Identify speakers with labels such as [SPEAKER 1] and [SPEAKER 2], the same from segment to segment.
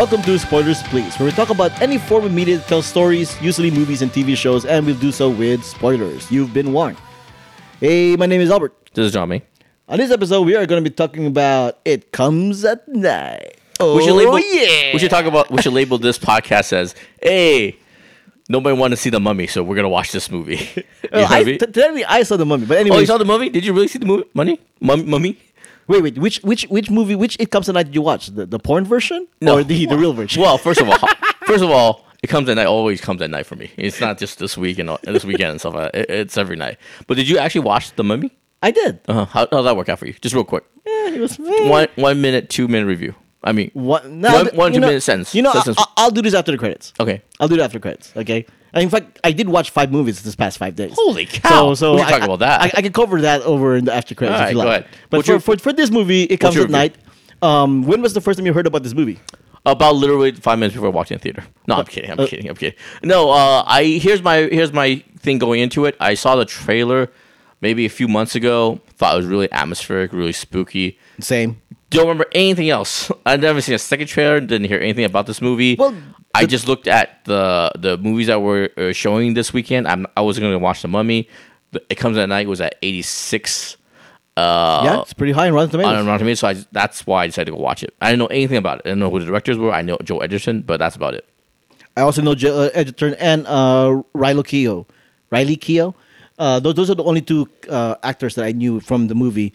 [SPEAKER 1] Welcome to Spoilers Please, where we talk about any form of media that tells stories, usually movies and TV shows, and we'll do so with spoilers. You've been warned. Hey, my name is Albert.
[SPEAKER 2] This is Johnny.
[SPEAKER 1] On this episode, we are going to be talking about It Comes at Night. Oh,
[SPEAKER 2] We should oh, label.
[SPEAKER 1] yeah.
[SPEAKER 2] We should talk about. We should label this podcast as, "Hey, nobody wanted to see the Mummy, so we're gonna watch this movie." You
[SPEAKER 1] Oh,
[SPEAKER 2] know I
[SPEAKER 1] I,
[SPEAKER 2] mean?
[SPEAKER 1] t- technically, I saw the mummy, but anyway.
[SPEAKER 2] oh, you saw the movie? Did you really see the movie? Money? Mum- mummy?
[SPEAKER 1] Wait, wait. Which which which movie? Which It Comes at Night did you watch? The, the porn version
[SPEAKER 2] No.
[SPEAKER 1] or the, the real version?
[SPEAKER 2] Well, first of all, first of all, it comes at night. Always comes at night for me. It's not just this week and all, this weekend and stuff. Like that. It, it's every night. But did you actually watch the Mummy?
[SPEAKER 1] I did.
[SPEAKER 2] Uh-huh. How how that work out for you? Just real quick.
[SPEAKER 1] Yeah, it was eh.
[SPEAKER 2] One one minute, two minute review. I mean,
[SPEAKER 1] One, no,
[SPEAKER 2] One- one
[SPEAKER 1] you know-
[SPEAKER 2] two-minute sentence.
[SPEAKER 1] You know,
[SPEAKER 2] Sentence.
[SPEAKER 1] I, I'll do this after the credits.
[SPEAKER 2] okay.
[SPEAKER 1] I'll do it after credits. Okay. And in fact, I did watch five movies this past five days.
[SPEAKER 2] Holy cow.
[SPEAKER 1] So, so
[SPEAKER 2] We
[SPEAKER 1] I,
[SPEAKER 2] talk about that.
[SPEAKER 1] I, I can cover that over in the after credits if you like. But
[SPEAKER 2] What's
[SPEAKER 1] for,
[SPEAKER 2] your-
[SPEAKER 1] for for this movie, it comes at night. Um, when was the first time you heard about this movie?
[SPEAKER 2] About literally five minutes before watching the theater. No, I'm kidding. I'm
[SPEAKER 1] uh,
[SPEAKER 2] kidding. I'm kidding. No, uh, I here's my here's my thing going into it. I saw the trailer maybe a few months ago. Thought it was really atmospheric, really spooky.
[SPEAKER 1] Same.
[SPEAKER 2] Don't remember anything else. I've never seen a second trailer. Didn't hear anything about this movie.
[SPEAKER 1] Well,
[SPEAKER 2] I just looked at the the movies that were uh, showing this weekend. I'm, I was going to watch The Mummy. It comes at night It was at 86 uh,
[SPEAKER 1] yeah, it's pretty high in Rotten Tomatoes.
[SPEAKER 2] on Rotten Tomatoes. So I, that's why I decided to go watch it. I didn't know anything about it. I didn't know who the directors were. I know Joe Edgerton, but that's about it.
[SPEAKER 1] I also know Joe uh, Edgerton and uh, Riley Keough. Riley Keough. Uh, those, those are the only two uh, actors that I knew from the movie.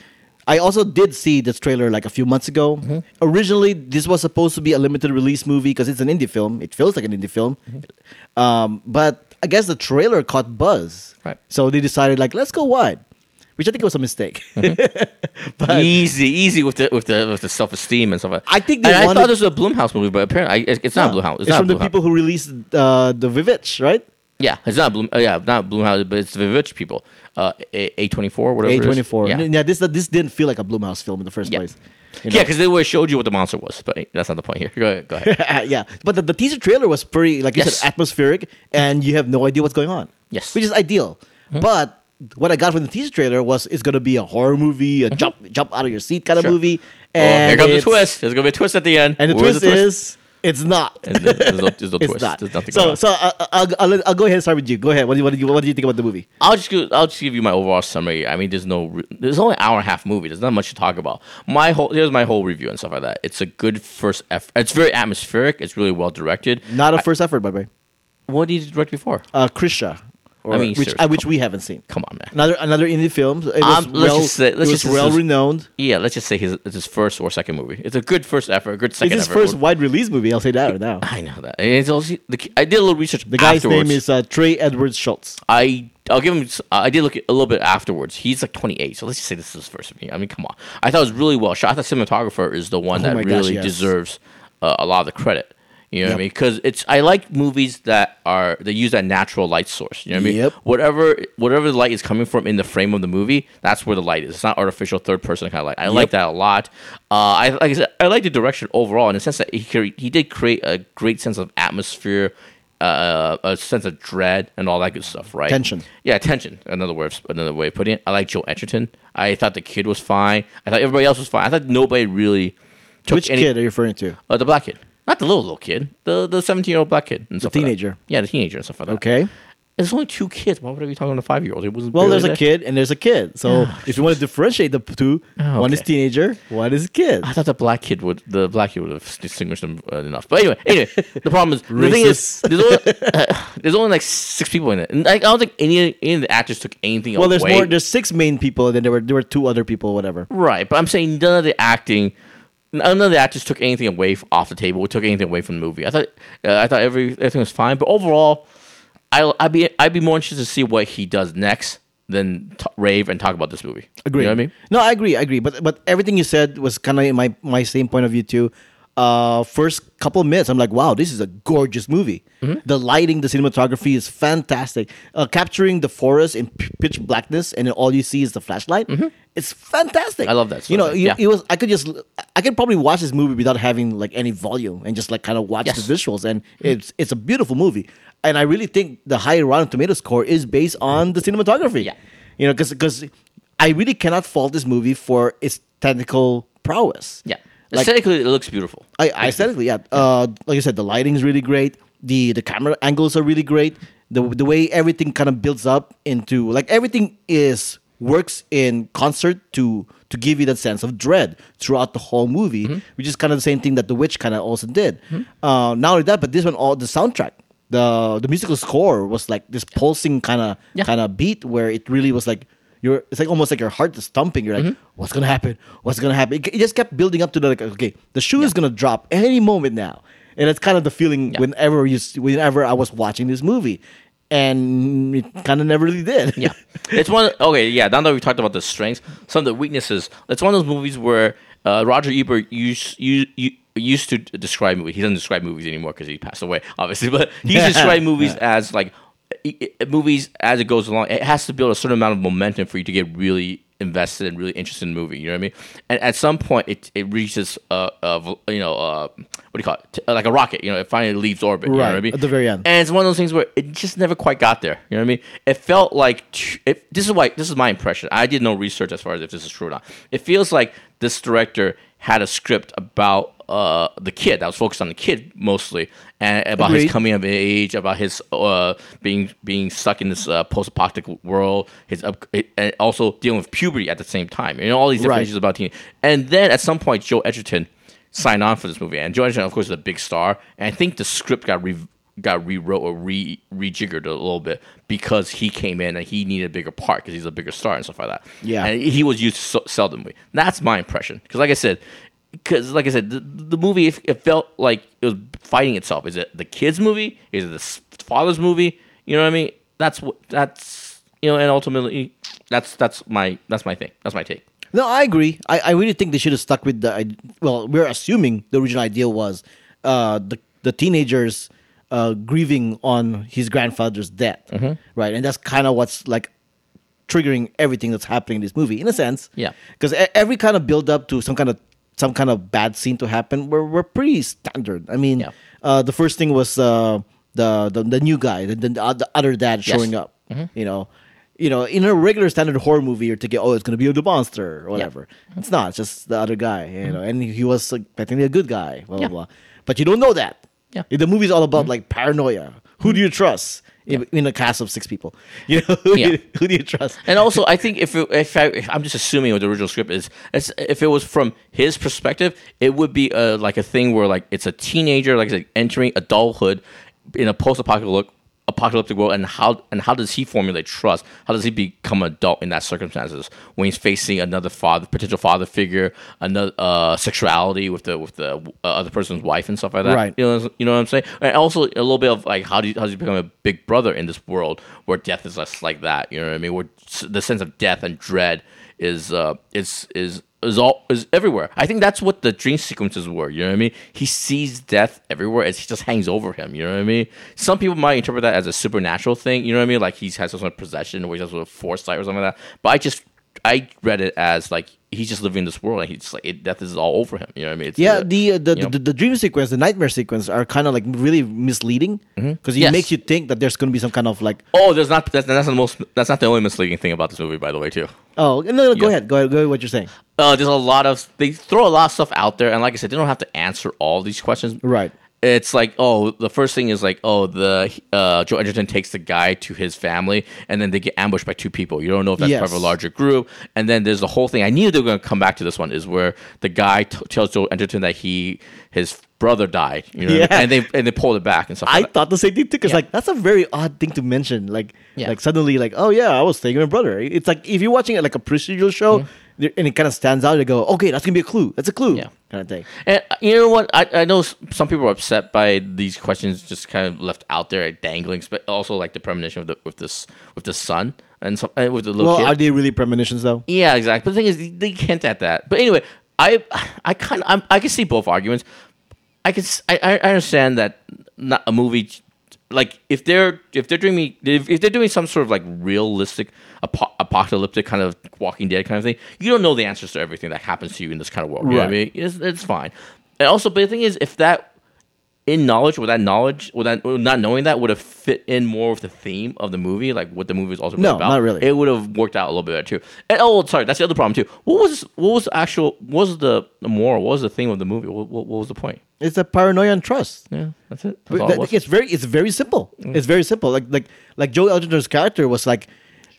[SPEAKER 1] I also did see this trailer like a few months ago.
[SPEAKER 2] Mm-hmm.
[SPEAKER 1] Originally, this was supposed to be a limited release movie because it's an indie film. It feels like an indie film.
[SPEAKER 2] Mm-hmm.
[SPEAKER 1] Um, but I guess the trailer caught buzz.
[SPEAKER 2] Right.
[SPEAKER 1] So they decided like, let's go wide, which I think was a mistake.
[SPEAKER 2] Mm-hmm.
[SPEAKER 1] but
[SPEAKER 2] easy, easy with the with the with the self esteem and stuff. Like
[SPEAKER 1] I think they
[SPEAKER 2] And I thought this was a Blumhouse movie, but apparently I, it's, it's not
[SPEAKER 1] Yeah.
[SPEAKER 2] Blumhouse. It's,
[SPEAKER 1] It's
[SPEAKER 2] not
[SPEAKER 1] from the people who released uh, the Vivitch, right?
[SPEAKER 2] Yeah, it's not Bloom. Uh, yeah, not Blumhouse, but it's the rich people. Uh, A twenty four, whatever.
[SPEAKER 1] A twenty four.
[SPEAKER 2] Yeah,
[SPEAKER 1] Yeah, this this didn't feel like a Blumhouse film in the first
[SPEAKER 2] Yeah.
[SPEAKER 1] place. You know?
[SPEAKER 2] yeah, because they have showed you what the monster was, but that's not the point here. Go ahead. Go ahead.
[SPEAKER 1] yeah, but the, the teaser trailer was pretty, like you
[SPEAKER 2] Yes.
[SPEAKER 1] said, atmospheric, and you have no idea what's going on.
[SPEAKER 2] Yes.
[SPEAKER 1] Which is ideal. But what I got from the teaser trailer was it's gonna be a horror movie, a jump jump out of your seat kind of
[SPEAKER 2] Mm-hmm.
[SPEAKER 1] Movie.
[SPEAKER 2] Oh,
[SPEAKER 1] And
[SPEAKER 2] here comes the twist. There's gonna be a twist at the end.
[SPEAKER 1] And the
[SPEAKER 2] Where's
[SPEAKER 1] twist, is it's not.
[SPEAKER 2] There's, there's no, there's no
[SPEAKER 1] it's
[SPEAKER 2] twist.
[SPEAKER 1] not.
[SPEAKER 2] There's nothing.
[SPEAKER 1] So
[SPEAKER 2] going on.
[SPEAKER 1] so uh, I'll, I'll I'll go ahead and start with you. Go ahead. What do you what do you what do you think about the movie?
[SPEAKER 2] I'll just give, I'll just give you my overall summary. I mean, there's no there's only an hour and a half movie. There's not much to talk about. My whole here's my whole review and stuff like that. It's a good first effort. It's very atmospheric. It's really well directed.
[SPEAKER 1] Not a first effort, by the way.
[SPEAKER 2] What did you direct before?
[SPEAKER 1] Uh, Krisha, or,
[SPEAKER 2] I mean,
[SPEAKER 1] which uh, which we haven't seen.
[SPEAKER 2] Come on, man.
[SPEAKER 1] Another another indie film. It was
[SPEAKER 2] Um, let's
[SPEAKER 1] well,
[SPEAKER 2] just say- let's just-
[SPEAKER 1] well renowned.
[SPEAKER 2] Yeah, let's just say his it's his first or second movie. It's a good first effort, a good
[SPEAKER 1] It's
[SPEAKER 2] second
[SPEAKER 1] his
[SPEAKER 2] effort.
[SPEAKER 1] first wide release movie. I'll say that right now.
[SPEAKER 2] I know that. And It's also, the, I did a little research.
[SPEAKER 1] The guy's
[SPEAKER 2] afterwards.
[SPEAKER 1] name is uh, Trey Edwards Shults.
[SPEAKER 2] I I'll give him. I did look a little bit afterwards. He's like 28, so let's just say this is his first movie. I mean, come on. I thought it was really well shot. I thought cinematographer is the one
[SPEAKER 1] Oh
[SPEAKER 2] that
[SPEAKER 1] my gosh,
[SPEAKER 2] really
[SPEAKER 1] yes.
[SPEAKER 2] deserves uh, a lot of the credit. You know what I mean? Because it's I like movies that are they use that natural light source. You know what I mean?
[SPEAKER 1] Yep.
[SPEAKER 2] Whatever whatever the light is coming from in the frame of the movie, that's where the light is. It's not artificial third person kind of light. I like that a lot. Uh, I like I said, I like the direction overall in the sense that he he did create a great sense of atmosphere. Uh, a sense of dread and all that good stuff, right?
[SPEAKER 1] Tension.
[SPEAKER 2] Yeah, tension. Another word, another way of putting it. I like Joe Edgerton. I thought the kid was fine. I thought everybody else was fine. I thought nobody really took
[SPEAKER 1] Which
[SPEAKER 2] any.
[SPEAKER 1] kid are you referring to?
[SPEAKER 2] Uh, the black kid, not the little little kid, the the seventeen year old black kid, and like that.
[SPEAKER 1] teenager.
[SPEAKER 2] yeah, the teenager and stuff like that.
[SPEAKER 1] Okay.
[SPEAKER 2] there's only two kids. Why would I be talking to five year olds? It was
[SPEAKER 1] Well, there's a kid and there's a kid. So if you want to differentiate the two,
[SPEAKER 2] Oh,
[SPEAKER 1] one is teenager, one is kid.
[SPEAKER 2] I thought the black kid would the black kid would have distinguished them uh, enough. But anyway, anyway, the problem is the thing is there's only, uh, there's only like six people in it, and like, I don't think any any of the actors took anything
[SPEAKER 1] Well, there's more. There's six main people, and then there were there were two other people, whatever.
[SPEAKER 2] Right, but I'm saying none of the acting, none of the actors took anything away f- off the table. We took anything away from the movie. I thought, uh, I thought every everything was fine. But overall, I I'd be I'd be more interested to see what he does next than t- rave and talk about this movie.
[SPEAKER 1] Agree.
[SPEAKER 2] You know what I mean?
[SPEAKER 1] No, I agree. I agree. But but everything you said was kind of my my same point of view too. Uh, first couple of minutes, I'm like, wow, this is a gorgeous movie.
[SPEAKER 2] Mm-hmm.
[SPEAKER 1] The lighting, the cinematography is fantastic. Uh, capturing the forest in p- pitch blackness, and then all you see is the flashlight. It's fantastic.
[SPEAKER 2] Mm-hmm. I love that
[SPEAKER 1] You know, you-
[SPEAKER 2] Yeah.
[SPEAKER 1] it was. I could just, I could probably watch this movie without having like any volume and just like kind of watch
[SPEAKER 2] Yes. Mm-hmm.
[SPEAKER 1] the visuals, and it's it's a beautiful movie. And I really think the high Rotten Tomatoes score is based on the cinematography.
[SPEAKER 2] Yeah.
[SPEAKER 1] You know, because because I really cannot fault this movie for its technical prowess.
[SPEAKER 2] Yeah.
[SPEAKER 1] Like
[SPEAKER 2] Aesthetically, it looks beautiful.
[SPEAKER 1] I, I aesthetically, yeah. Uh, like I said, the lighting is really great. The the camera angles are really great. The the way everything kind of builds up into like everything is works in concert to to give you that sense of dread throughout the whole movie,
[SPEAKER 2] Mm-hmm.
[SPEAKER 1] which is kind of the same thing that The Witch kind of also did. Uh, not only that, but this one, all the soundtrack, the the musical score was like this pulsing kind of
[SPEAKER 2] Yeah.
[SPEAKER 1] kind of beat where it really was like. You're, it's like almost like your heart is thumping. You're like,
[SPEAKER 2] Mm-hmm.
[SPEAKER 1] what's gonna happen? What's gonna happen? It, it just kept building up to the like, okay, the shoe is gonna drop any moment now, and it's kind of the feeling
[SPEAKER 2] Yeah.
[SPEAKER 1] whenever you, whenever I was watching this movie, and it kind of never really did.
[SPEAKER 2] Yeah, it's one. Okay, yeah. Now that we talked about the strengths, some of the weaknesses. It's one of those movies where uh, Roger Ebert used you, you used to describe movies. He doesn't describe movies anymore because he passed away, obviously. But he used to describe movies as like i- i- movies as it goes along. It has to build a certain amount of momentum for you to get really invested and really interested in the movie. You know what I mean? And at some point, it it reaches uh, uh you know uh what do you call it? Like a rocket. You know, it finally leaves orbit. Right You know I mean?
[SPEAKER 1] at the very end.
[SPEAKER 2] And it's one of those things where it just never quite got there. You know what I mean? It felt like it, this is why this is my impression. I did no research as far as if this is true or not. It feels like this director had a script about uh, the kid that was focused on the kid mostly, and about his coming of age, about his uh, being being stuck in this uh, post-apocalyptic world, his up, and also dealing with puberty at the same time. You know all these different
[SPEAKER 1] Right.
[SPEAKER 2] issues about teen. And then at some point, Joe Edgerton signed on for this movie, and Joe Edgerton, of course, is a big star. And I think the script got re- got rewrote or re rejiggered a little bit because he came in and he needed a bigger part because he's a bigger star and stuff like that.
[SPEAKER 1] Yeah.
[SPEAKER 2] and he was used to so- sell the movie. That's my impression. Because, like I said. Because, like I said, the, the movie it, it felt like it was fighting itself. Is it the kids' movie? Is it the father's movie? You know what I mean? That's what that's you know, and ultimately, that's that's my that's my thing. That's my take.
[SPEAKER 1] No, I agree. I, I really think they should have stuck with the. Well, we're assuming the original idea was uh, the the teenagers uh, grieving on his grandfather's death,
[SPEAKER 2] Mm-hmm.
[SPEAKER 1] right? And that's kind of what's like triggering everything that's happening in this movie, in a sense.
[SPEAKER 2] Yeah.
[SPEAKER 1] Because every kind of build up to some kind of some kind of bad scene to happen, we're we're pretty standard. I mean,
[SPEAKER 2] Yeah.
[SPEAKER 1] uh, the first thing was uh, the, the the new guy, the, the, the other dad
[SPEAKER 2] Yes.
[SPEAKER 1] showing up. You know, you know, in a regular standard horror movie, you're thinking, oh, it's gonna be the monster or whatever. It's not. It's just the other guy. You know, and he was like, technically a good guy. Blah
[SPEAKER 2] Yeah.
[SPEAKER 1] blah blah. But you don't know that.
[SPEAKER 2] Yeah.
[SPEAKER 1] The movie's all about like paranoia. Who do you trust in, in a cast of six people? You know, who, do
[SPEAKER 2] Yeah.
[SPEAKER 1] you, who do you trust?
[SPEAKER 2] And also, I think if it, if, I, if I'm just assuming what the original script is, it's, if it was from his perspective, it would be a, like a thing where like it's a teenager, like I said, entering adulthood in a post-apocalyptic apocalyptic world, and how and how does he formulate trust? How does he become an adult in that circumstances when he's facing another father, potential father figure, another uh, sexuality with the with the uh, other person's wife and stuff like that?
[SPEAKER 1] Right.
[SPEAKER 2] You know, you know what I'm saying? And also a little bit of like how do you, how does he become a big brother in this world where death is less like that? You know what I mean? Where the sense of death and dread is uh is is is all is everywhere. I think that's what the dream sequences were. You know what I mean? He sees death everywhere as he just hangs over him. You know what I mean? Some people might interpret that as a supernatural thing. You know what I mean? Like he has some sort of possession or he has some sort of foresight or something like that. But I just I read it as like he's just living in this world and he's like it, death is all over him. You know what I mean? It's,
[SPEAKER 1] Yeah,
[SPEAKER 2] uh,
[SPEAKER 1] the uh, the,
[SPEAKER 2] know.
[SPEAKER 1] the the dream sequence, the nightmare sequence are kind of like really misleading because it
[SPEAKER 2] Yes.
[SPEAKER 1] makes you think that there's going to be some kind of like
[SPEAKER 2] Oh, there's not. That's, that's the most. That's not the only misleading thing about this movie, by the way, too.
[SPEAKER 1] oh no, no, go
[SPEAKER 2] Yeah.
[SPEAKER 1] ahead, go ahead, go ahead. What you're saying?
[SPEAKER 2] Uh, there's a lot of. They throw a lot of stuff out there, and like I said, they don't have to answer all these questions.
[SPEAKER 1] Right.
[SPEAKER 2] It's like, oh, the first thing is like, oh, the uh, Joe Edgerton takes the guy to his family, and then they get ambushed by two people. You don't know if that's part of a larger group. And then there's the whole thing. I knew they were going to come back to this one. Is where the guy t- tells Joe Edgerton that he his brother died. You know,
[SPEAKER 1] Yeah.
[SPEAKER 2] and they and they pulled it back and stuff.
[SPEAKER 1] I
[SPEAKER 2] like that.
[SPEAKER 1] thought the same thing too, because
[SPEAKER 2] Yeah.
[SPEAKER 1] like that's a very odd thing to mention. Like,
[SPEAKER 2] Yeah.
[SPEAKER 1] like suddenly, like, oh yeah, I was taking my brother. It's like if you're watching it like a procedural show, there- and it kind of stands out, you go, okay, that's gonna be a clue. That's a clue.
[SPEAKER 2] Yeah.
[SPEAKER 1] kind of thing.
[SPEAKER 2] And uh, you know what? I, I know some people are upset by these questions just kind of left out there dangling, but also like the premonition of the with this with the sun and so, and with the little
[SPEAKER 1] Well,
[SPEAKER 2] kid.
[SPEAKER 1] are they really premonitions though?
[SPEAKER 2] yeah, exactly. But the thing is, they, hint at that. But anyway, I I kind of I can see both arguments. I can I, I understand that not a movie like if they're if they're doing me if, if they're doing some sort of like realistic apo- apocalyptic kind of Walking Dead kind of thing, you don't know the answers to everything that happens to you in this kind of world. You know what I
[SPEAKER 1] Right.
[SPEAKER 2] mean? It's, it's fine. And also, but the thing is, if that in knowledge, with that knowledge, with that not knowing that, would have fit in more with the theme of the movie, like what the movie is also
[SPEAKER 1] No,
[SPEAKER 2] about.
[SPEAKER 1] not really.
[SPEAKER 2] It would have worked out a little bit better too. And, oh, sorry, that's the other problem too. What was what was the actual? What was the, moral? What was the theme of the movie? What, what, what was the point?
[SPEAKER 1] It's a paranoia and trust.
[SPEAKER 2] Yeah, that's it. That's
[SPEAKER 1] That-
[SPEAKER 2] it
[SPEAKER 1] it's very it's very simple.
[SPEAKER 2] Mm.
[SPEAKER 1] It's very simple. Like like like Joe Edgerton's character was like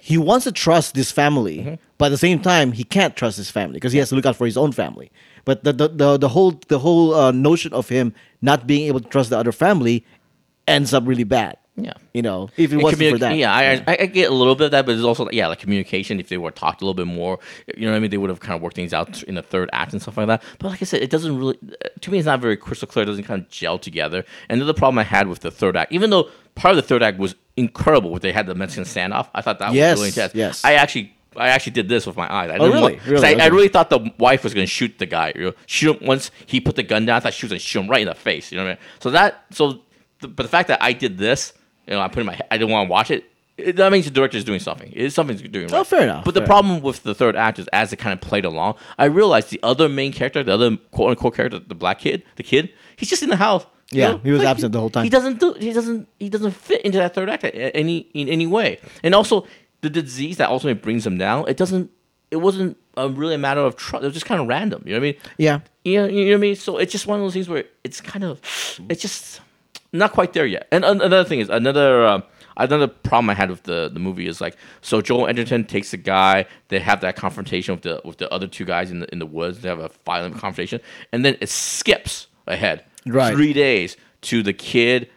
[SPEAKER 1] he wants to trust this family,
[SPEAKER 2] Mm-hmm.
[SPEAKER 1] but at the same time he can't trust his family because he has to look out for his own family. But the the the, the whole the whole uh, notion of him not being able to trust the other family ends up really bad.
[SPEAKER 2] Yeah.
[SPEAKER 1] You know, if it
[SPEAKER 2] And
[SPEAKER 1] wasn't for that.
[SPEAKER 2] Yeah, I, I, I get a little bit of that, but it's also yeah, like communication. If they were talked a little bit more, you know what I mean, they would have kind of worked things out in the third act and stuff like that. But like I said, it doesn't really. To me, it's not very crystal clear. It doesn't kind of gel together. And the problem I had with the third act, even though part of the third act was incredible, what they had the Mexican standoff, I thought that
[SPEAKER 1] Yes,
[SPEAKER 2] was really intense.
[SPEAKER 1] yes.
[SPEAKER 2] I actually. I actually did this with my eyes. I
[SPEAKER 1] Oh, really?
[SPEAKER 2] want-
[SPEAKER 1] Really?
[SPEAKER 2] I, I really thought the wife was going to shoot the guy. You know, shoot him once he put the gun down. I thought she was going to shoot him right in the face. You know what I mean? So that so, the, but the fact that I did this, you know, I put in my, I didn't want to watch it. it that means the director's doing something. It's something's doing oh, right.
[SPEAKER 1] Oh, fair enough,
[SPEAKER 2] But the
[SPEAKER 1] fair
[SPEAKER 2] problem with the third act is, as it kind of played along, I realized the other main character, the other quote unquote character, the black kid, the kid, he's just in the house. you
[SPEAKER 1] Yeah,
[SPEAKER 2] know?
[SPEAKER 1] he was absent the whole time.
[SPEAKER 2] He doesn't do. He doesn't. He doesn't fit into that third act any in any way. And also, the disease that ultimately brings him down. It doesn't. It wasn't a really a matter of trust. It was just kind of random. You know what I mean?
[SPEAKER 1] Yeah.
[SPEAKER 2] You know, you know what I mean? So it's just one of those things where it's kind of, it's just not quite there yet. And an- another thing is another uh, another problem I had with the, the movie is like so Joel Edgerton takes a guy, they have that confrontation with the with the other two guys in the in the woods. They have a violent confrontation, and then it skips ahead
[SPEAKER 1] Right.
[SPEAKER 2] three days to the kid,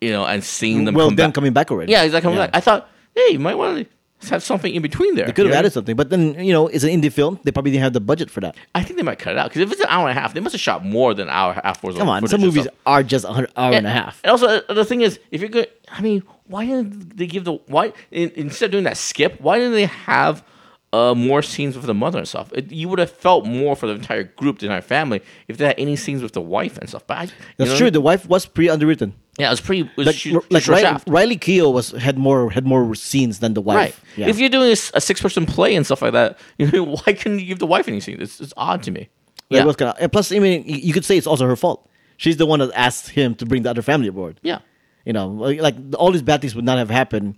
[SPEAKER 2] you know, and seeing them.
[SPEAKER 1] well,
[SPEAKER 2] come
[SPEAKER 1] them
[SPEAKER 2] back.
[SPEAKER 1] coming back already.
[SPEAKER 2] Yeah, he's like coming
[SPEAKER 1] Yeah.
[SPEAKER 2] back. I thought, hey, you might want to have something in between there.
[SPEAKER 1] They could have added something, but then you know it's an indie film. They probably didn't have the budget for that.
[SPEAKER 2] I think they might cut it out because if it's an hour and a half, they must have shot more than an hour and a half
[SPEAKER 1] Come on, some movies are just an hour and a half.
[SPEAKER 2] And also, uh, the thing is, if you're good, I mean, why didn't they give the why in, instead of doing that skip? Why didn't they have uh, more scenes with the mother and stuff? It, you would have felt more for the entire group, the entire family, if they had any scenes with the wife and stuff. But I, you
[SPEAKER 1] That's true. The wife was pretty underwritten.
[SPEAKER 2] Yeah, it was pretty. It was
[SPEAKER 1] Like,
[SPEAKER 2] shoot-
[SPEAKER 1] like Riley. Riley Keough was had more had more scenes than the wife.
[SPEAKER 2] Right.
[SPEAKER 1] Yeah.
[SPEAKER 2] If you're doing a six-person play and stuff like that, you know, why couldn't you give the wife any scenes? It's, it's odd to me.
[SPEAKER 1] That
[SPEAKER 2] Yeah.
[SPEAKER 1] was kinda, and plus, I mean, you could say it's also her fault. She's the one that asked him to bring the other family aboard.
[SPEAKER 2] yeah.
[SPEAKER 1] You know, like all these bad things would not have happened.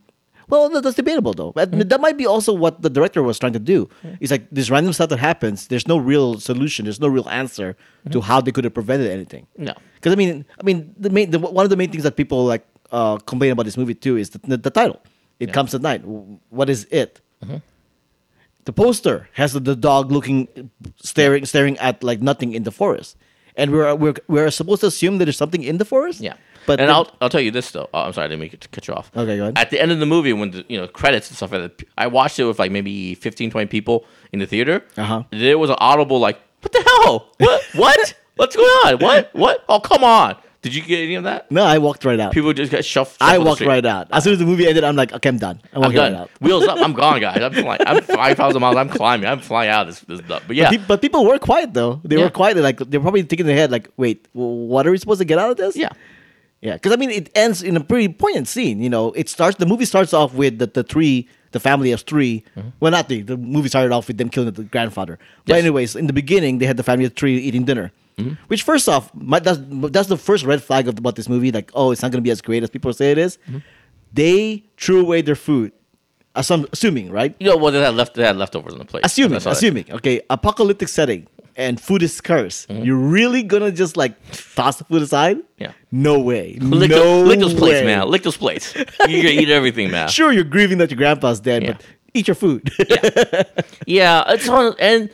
[SPEAKER 1] Well, that's debatable though.
[SPEAKER 2] Mm-hmm.
[SPEAKER 1] That might be also what the director was trying to do. It's like this random stuff that happens. There's no real solution. There's no real answer
[SPEAKER 2] Mm-hmm.
[SPEAKER 1] to how they could have prevented anything.
[SPEAKER 2] No.
[SPEAKER 1] Because I mean, I mean, the main the, one of the main things that people like uh, complain about this movie too is the, the, the title. It comes at night. What is it?
[SPEAKER 2] Mm-hmm.
[SPEAKER 1] The poster has the, the dog looking, staring, staring at like nothing in the forest, and we're we're we're supposed to assume that there's something in the forest.
[SPEAKER 2] Yeah.
[SPEAKER 1] but
[SPEAKER 2] and
[SPEAKER 1] then-
[SPEAKER 2] I'll, I'll tell you this though. Oh, I'm sorry, I didn't make it to cut you off.
[SPEAKER 1] Okay, go ahead.
[SPEAKER 2] At the end of the movie, when the you know credits and stuff like that, I watched it with like maybe 15, 20 people in the theater.
[SPEAKER 1] Uh-huh.
[SPEAKER 2] There was an audible like, "What the hell? What? what? What's going on? What? What? Oh, come on! Did you get any of that?
[SPEAKER 1] no, I walked right out.
[SPEAKER 2] People just got shuffled.
[SPEAKER 1] I walked right out as soon as the movie ended. I'm like, okay, I'm done. I'm
[SPEAKER 2] I'm
[SPEAKER 1] walking
[SPEAKER 2] done.
[SPEAKER 1] right out.
[SPEAKER 2] Wheels up. I'm gone, guys. I'm flying. I'm five thousand miles. I'm climbing. I'm flying out of this. this stuff. But yeah,
[SPEAKER 1] Pe- But people were quiet though. They
[SPEAKER 2] Yeah.
[SPEAKER 1] were quiet. Like they're probably thinking in their head, like, wait, w- what are we supposed to get out of this?
[SPEAKER 2] yeah.
[SPEAKER 1] Yeah, because I mean, it ends in a pretty poignant scene. You know, it starts. The movie starts off with the, the three, the family of 3 mm-hmm. Well, not the. The movie started off with them killing the grandfather. But
[SPEAKER 2] Yes.
[SPEAKER 1] anyways, in the beginning, they had the family of three eating dinner. Mm-hmm. Which, first off, might, that's that's the first red flag of, about this movie. Like, oh, it's not going to be as great as people say it is. Mm-hmm. They threw away their food. Assum- assuming, right?
[SPEAKER 2] You know what? They had left. They had leftovers on the plate.
[SPEAKER 1] Assuming,
[SPEAKER 2] all that-
[SPEAKER 1] assuming. Okay, apocalyptic setting and food is scarce. Mm-hmm. You're really gonna just like toss the food aside?
[SPEAKER 2] Yeah.
[SPEAKER 1] No way.
[SPEAKER 2] Lick,
[SPEAKER 1] no
[SPEAKER 2] those, lick those plates, man. Lick those plates. You're gonna eat everything, man.
[SPEAKER 1] Sure, you're grieving that your grandpa's dead,
[SPEAKER 2] Yeah.
[SPEAKER 1] but eat your food.
[SPEAKER 2] Yeah, it's on and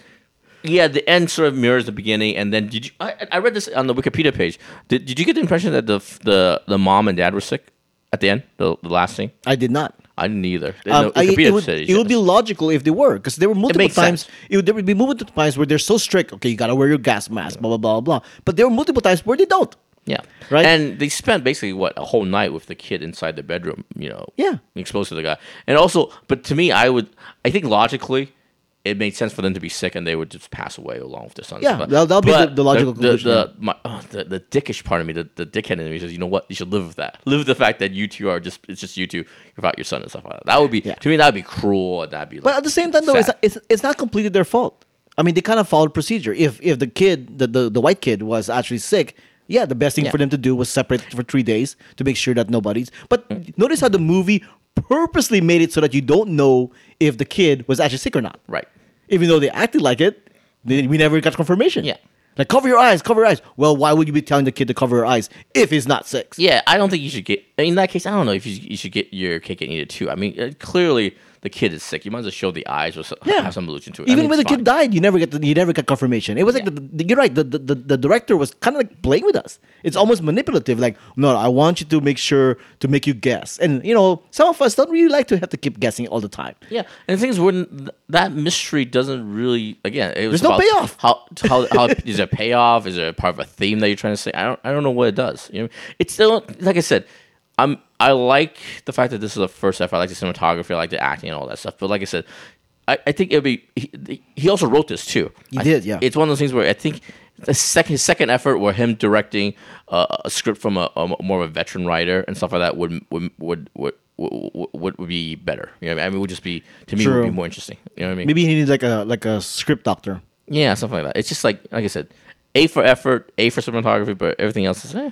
[SPEAKER 2] yeah, the end sort of mirrors the beginning. And then did you? I, I read this on the Wikipedia page. Did, did you get the impression that the the the mom and dad were sick at the end? The, the last scene.
[SPEAKER 1] I did not.
[SPEAKER 2] I didn't either.
[SPEAKER 1] Um, I- it, would, it would be logical if they were, because there were multiple times. It would, there would be multiple times where they're so strict. Okay, you gotta wear your gas mask. Blah blah blah blah. But there were multiple times where they don't.
[SPEAKER 2] Yeah.
[SPEAKER 1] Right?
[SPEAKER 2] And they spent basically what a whole night with the kid inside the bedroom, you know.
[SPEAKER 1] Yeah.
[SPEAKER 2] Exposed to the guy. And also, but to me, I would, I think logically, it made sense for them to be sick and they would just pass away along with their son.
[SPEAKER 1] Yeah,
[SPEAKER 2] But-
[SPEAKER 1] that'll- that'll be the- the logical
[SPEAKER 2] the,
[SPEAKER 1] conclusion,
[SPEAKER 2] The, my, oh, the, the dickish part of me, the, the dickhead in me says, you know what? You should live with that. Live with the fact that you two are just, it's just you two without your son and stuff like that. That would be,
[SPEAKER 1] Yeah.
[SPEAKER 2] to me, that would be cruel and that'd be like,
[SPEAKER 1] But at the same time, though, it's not, it's, it's not completely their fault. I mean, they kind of followed procedure. If if the kid, the, the, the white kid, was actually sick, yeah, the best thing
[SPEAKER 2] Yeah.
[SPEAKER 1] for them to do was separate for three days to make sure that nobody's. But mm. notice how the movie purposely made it so that you don't know if the kid was actually sick or not.
[SPEAKER 2] Right.
[SPEAKER 1] Even though they acted like it, they, we never got confirmation.
[SPEAKER 2] Yeah.
[SPEAKER 1] Like cover your eyes, cover your eyes. Well, why would you be telling the kid to cover her eyes if he's not sick?
[SPEAKER 2] Yeah, I don't think you should get. In that case, I don't know if you, you should get your cake getting it too. I mean, uh, clearly the kid is sick. You might as well show the eyes or so,
[SPEAKER 1] Yeah.
[SPEAKER 2] have some allusion to it. I
[SPEAKER 1] Even
[SPEAKER 2] mean,
[SPEAKER 1] when the
[SPEAKER 2] it's
[SPEAKER 1] kid died, you never get the, you never get confirmation. It was like the, the, you're right. The, the, the, director was kind of like playing with us. It's almost manipulative. Like, no, I want you to make sure to make you guess. And you know, some of us don't really like to have to keep guessing all the time.
[SPEAKER 2] Yeah, and the thing is, when that mystery doesn't really, again, it was
[SPEAKER 1] There's no payoff.
[SPEAKER 2] How, how, how is there a payoff? Is there a part of a theme that you're trying to say? I don't, I don't know what it does. You know, it's still like I said, I'm, I like the fact that this is the first effort. I like the cinematography, I like the acting and all that stuff. But like I said, I, I think it'd be. He, he also wrote this too.
[SPEAKER 1] He
[SPEAKER 2] I-
[SPEAKER 1] did, yeah.
[SPEAKER 2] It's one of those things where I think the second his second effort, where him directing uh, a script from a, a more of a veteran writer and stuff like that, would would would would. Would, would, would be better. You know, what I mean, I mean, it would just be to me
[SPEAKER 1] True.
[SPEAKER 2] would be more interesting. You know what I mean?
[SPEAKER 1] Maybe he needs like a like a script doctor.
[SPEAKER 2] Yeah, something like that. It's just like like I said, A for effort, A for cinematography, but everything else is eh.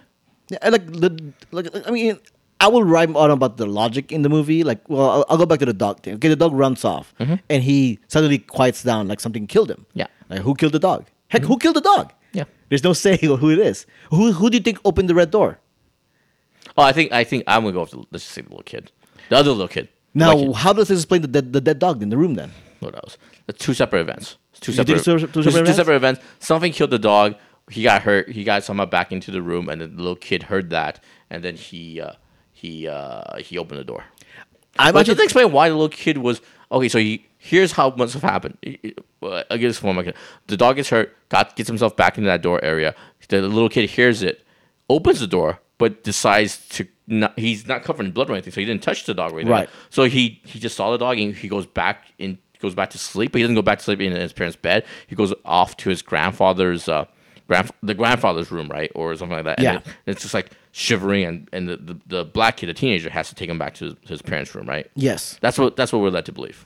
[SPEAKER 1] Yeah, like the like. I mean, I will rhyme on about the logic in the movie. Like, well, I'll, I'll go back to the dog thing. Okay, the dog runs off, and he suddenly quiets down, like something killed him.
[SPEAKER 2] Yeah.
[SPEAKER 1] Like, who killed the dog? Heck, who killed the dog?
[SPEAKER 2] Yeah.
[SPEAKER 1] There's no saying who it is. Who who do you think opened the red door?
[SPEAKER 2] Oh, I think I think I'm gonna go with the, let's just say the little kid, the other little kid.
[SPEAKER 1] Now,
[SPEAKER 2] Like,
[SPEAKER 1] how does this explain the dead, the dead dog in the room then?
[SPEAKER 2] what else? The two separate events. Two separate,
[SPEAKER 1] it's two- two separate events?
[SPEAKER 2] events. Something killed the dog. He got hurt. He got somehow back into the room, and the little kid heard that, and then he uh, he uh, he opened the door.
[SPEAKER 1] I'm
[SPEAKER 2] But just explain why the little kid was okay. So he here's how must have happened. I guess one more. The dog gets hurt. Got gets himself back into that door area. The little kid hears it, opens the door, but decides to not. He's not covered in blood or anything, so he didn't touch the dog or anything.
[SPEAKER 1] Right.
[SPEAKER 2] So he he just saw the dog and he goes back in goes back to sleep. But he doesn't go back to sleep in his parents' bed. He goes off to his grandfather's. Uh, Grand, the grandfather's room, right, or something like that. And
[SPEAKER 1] Yeah.
[SPEAKER 2] then it's just like shivering, and, and the, the, the black kid, the teenager, has to take him back to his, his parents' room, right?
[SPEAKER 1] yes,
[SPEAKER 2] That's what that's what we're led to believe.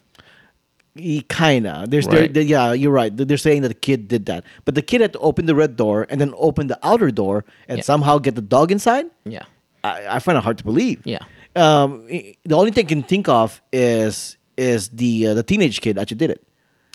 [SPEAKER 1] he kinda. There's
[SPEAKER 2] Right.
[SPEAKER 1] there- yeah, you're right. They're saying that the kid did that, but the kid had to open the red door and then open the outer door and
[SPEAKER 2] Yeah.
[SPEAKER 1] somehow get the dog inside.
[SPEAKER 2] Yeah.
[SPEAKER 1] I, I find it hard to believe.
[SPEAKER 2] Yeah.
[SPEAKER 1] Um, the only thing I can think of is is the uh, the teenage kid actually did it.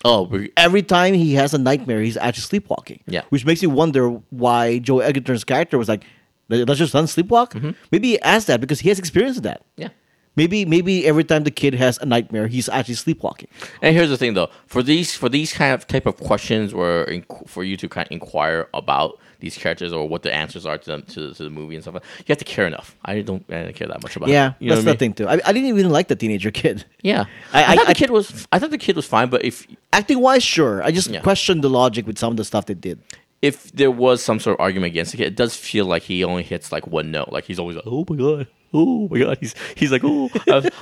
[SPEAKER 2] Oh,
[SPEAKER 1] Every time he has a nightmare, he's actually sleepwalking.
[SPEAKER 2] Yeah.
[SPEAKER 1] Which makes you wonder why Joe Edgerton's character was like, "Does your son sleepwalk?" Mm-hmm. Maybe he asked that because he has experience with that.
[SPEAKER 2] yeah.
[SPEAKER 1] Maybe maybe every time the kid has a nightmare, he's actually sleepwalking.
[SPEAKER 2] And here's the thing, though, for these for these kind of type of questions, or in, for you to kind of inquire about these characters or what the answers are to them to, to the movie and stuff, like you have to care enough. I don't, I don't care that much about.
[SPEAKER 1] Yeah,
[SPEAKER 2] it. you know
[SPEAKER 1] that's
[SPEAKER 2] what I
[SPEAKER 1] the
[SPEAKER 2] mean?
[SPEAKER 1] thing too. I, I didn't even like the teenager kid.
[SPEAKER 2] Yeah,
[SPEAKER 1] I-
[SPEAKER 2] I, thought the kid was. I thought the kid was fine, but if
[SPEAKER 1] Acting wise, sure. I just
[SPEAKER 2] Yeah.
[SPEAKER 1] questioned the logic with some of the stuff they did.
[SPEAKER 2] if there was some sort of argument against the kid, it does feel like he only hits like one note. Like he's always like, "Oh my god, oh my god." He's he's like, "Oh,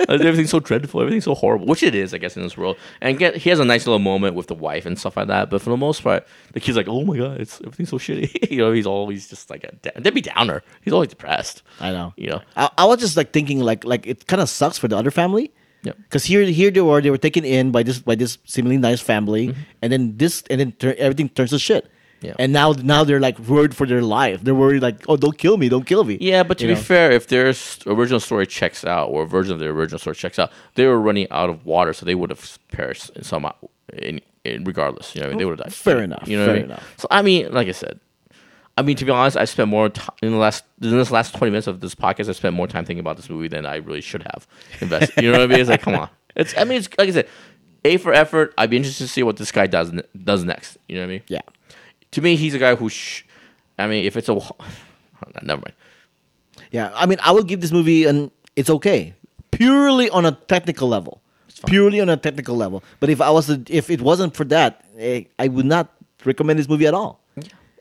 [SPEAKER 2] everything's so dreadful, everything's so horrible," which it is, I guess, in this world. And get he has a nice little moment with the wife and stuff like that. But for the most part, the kid's like, "Oh my god, it's everything's so shitty." you know, he's always just like a de- Debbie Downer. He's always depressed.
[SPEAKER 1] I know.
[SPEAKER 2] You know.
[SPEAKER 1] I, I was just like thinking like like it kind of sucks for the other family.
[SPEAKER 2] Yep.
[SPEAKER 1] Because here here they were they were taken in by this by this seemingly nice family, mm-hmm. and then this and then tur- everything turns to shit.
[SPEAKER 2] Yeah.
[SPEAKER 1] And now now they're like worried for their life. They're worried like, oh, don't kill me, don't kill me.
[SPEAKER 2] Yeah, but to
[SPEAKER 1] You
[SPEAKER 2] be
[SPEAKER 1] know?
[SPEAKER 2] fair, if their original story checks out, or a version of their original story checks out, they were running out of water, so they would have perished in some in, in regardless. You know, what I mean? they would have died.
[SPEAKER 1] Fair enough,
[SPEAKER 2] You know,
[SPEAKER 1] fair
[SPEAKER 2] what I mean?
[SPEAKER 1] enough.
[SPEAKER 2] So I mean, like I said, I mean to be honest, I spent more time in the last in this last twenty minutes of this podcast. I spent more time thinking about this movie than I really should have invested. you know what I mean? It's like, come on. It's I mean, it's like I said, A for effort. I'd be interested to see what this guy does does next. You know what I mean?
[SPEAKER 1] Yeah.
[SPEAKER 2] To me, he's a guy who. Sh- I mean, if it's a, never mind.
[SPEAKER 1] Yeah. I mean, I will give this movie an it's okay. Purely on a technical level. Purely on a technical level. But if I was to, if it wasn't for that, eh, I would not recommend this movie at all.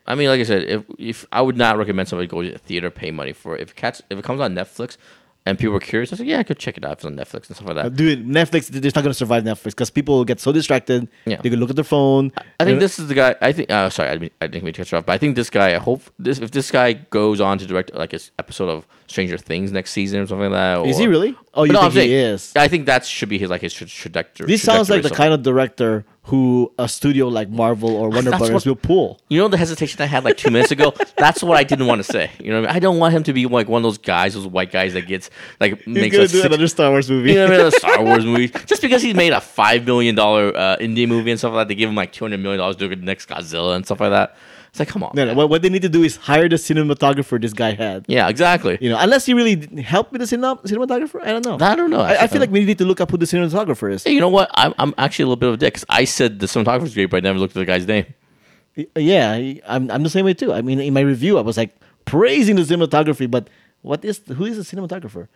[SPEAKER 2] I mean, like I said, if if I would not recommend somebody go to the theater, pay money for it. If it cats, if it comes on Netflix, and people were curious, I say, yeah, I could check it out it's on Netflix and stuff like that.
[SPEAKER 1] Dude, Netflix, they're not going to survive Netflix because people will get so distracted.
[SPEAKER 2] Yeah.
[SPEAKER 1] They can look at their phone.
[SPEAKER 2] I think this is the guy. I think. Uh, sorry, I didn't, I didn't mean to cut you off, but I think this guy. I hope this if this guy goes on to direct like an episode of Stranger Things next season or something like that.
[SPEAKER 1] Is
[SPEAKER 2] or-
[SPEAKER 1] he really? Oh, you
[SPEAKER 2] no,
[SPEAKER 1] think
[SPEAKER 2] I'm saying,
[SPEAKER 1] he is?
[SPEAKER 2] I think that should be his like his tra- trajectory.
[SPEAKER 1] This sounds like the kind of director who a studio like Marvel or Warner
[SPEAKER 2] That's
[SPEAKER 1] Brothers
[SPEAKER 2] what-
[SPEAKER 1] will pull.
[SPEAKER 2] You know the hesitation I had like two minutes ago. That's what I didn't want to say. You know, what I, mean? I don't want him to be like one of those guys, those white guys that gets like makes a six,
[SPEAKER 1] Star Wars movie.
[SPEAKER 2] you know, what I mean? a Star Wars movie just because he made a five million dollar uh, indie movie and stuff like that. They give him like two hundred million dollars to do the next Godzilla and stuff like that. It's like, come on.
[SPEAKER 1] No, no, what, what they need to do is hire the cinematographer this guy had.
[SPEAKER 2] Yeah, exactly.
[SPEAKER 1] You know, unless he really helped with the cine- cinematographer, I don't know.
[SPEAKER 2] I don't know.
[SPEAKER 1] I, I feel like we need to look up who the cinematographer is.
[SPEAKER 2] Hey, you know what? I'm, I'm actually a little bit of a dick 'cause I said the cinematographer's great, but I never looked at the guy's name.
[SPEAKER 1] Yeah, he- I'm, I'm the same way too. I mean, in my review, I was like praising the cinematography, but what is who is the cinematographer?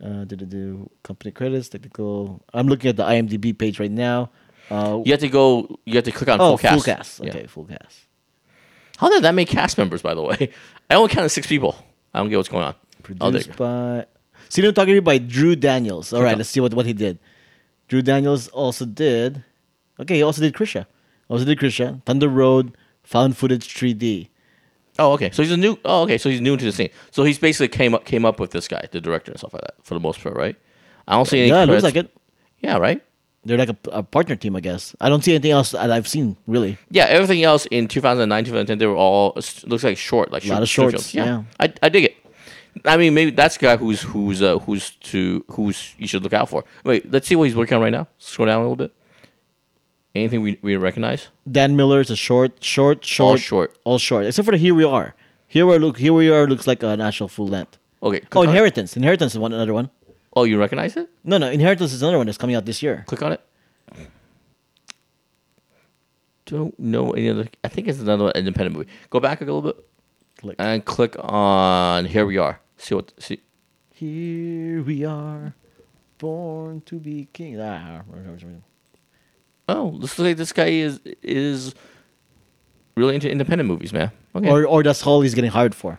[SPEAKER 1] Uh, do do company credits, technical. I'm looking at the IMDb page right now. Uh,
[SPEAKER 2] You have to go. You have to click on
[SPEAKER 1] oh,
[SPEAKER 2] full cast.
[SPEAKER 1] full cast.
[SPEAKER 2] Yeah.
[SPEAKER 1] Okay, full cast.
[SPEAKER 2] How did that make cast members? By the way, I only counted six people. I don't get what's going on.
[SPEAKER 1] Produced by cinematography by Drew Daniels. All right, let's see what, what he did. Drew Daniels also did. Okay, he also did Krisha. Also did Krisha. Thunder Road, found footage 3D.
[SPEAKER 2] Oh, okay. So he's a new. Oh, okay. So he's new to the scene. So he's basically came up came up with this guy, the director and stuff like that, for the most part, right? I don't see any.
[SPEAKER 1] Yeah, it looks like it.
[SPEAKER 2] Yeah, right.
[SPEAKER 1] They're like a, a partner team, I guess. I don't see anything else that I've seen really.
[SPEAKER 2] Yeah, everything else in 2009, 2010, they were all looks like short, like
[SPEAKER 1] A lot
[SPEAKER 2] short,
[SPEAKER 1] of shorts,
[SPEAKER 2] films.
[SPEAKER 1] yeah.
[SPEAKER 2] I, I dig it. I mean, maybe that's the guy who's who's uh, who's to who's you should look out for. Wait, let's see what he's working on right now. Scroll down a little bit. Anything we, we recognize?
[SPEAKER 1] Dan Miller is a short, short, short,
[SPEAKER 2] All short.
[SPEAKER 1] all short. Except for the Here We Are. Here we are. Look, Here We Are looks like an actual full length.
[SPEAKER 2] Okay.
[SPEAKER 1] Oh. Inheritance. Inheritance is one another one.
[SPEAKER 2] Oh, you recognize it?
[SPEAKER 1] No, no, Inheritance is another one that's coming out this year.
[SPEAKER 2] Click on it. Don't know any other. I think it's another independent movie. Go back a little bit
[SPEAKER 1] Click.
[SPEAKER 2] and click on Here We Are. See what see.
[SPEAKER 1] Here we are, born to be king. Ah,
[SPEAKER 2] Oh, looks like this guy is is really into independent movies, man. Okay.
[SPEAKER 1] or or that's all he's getting hired for.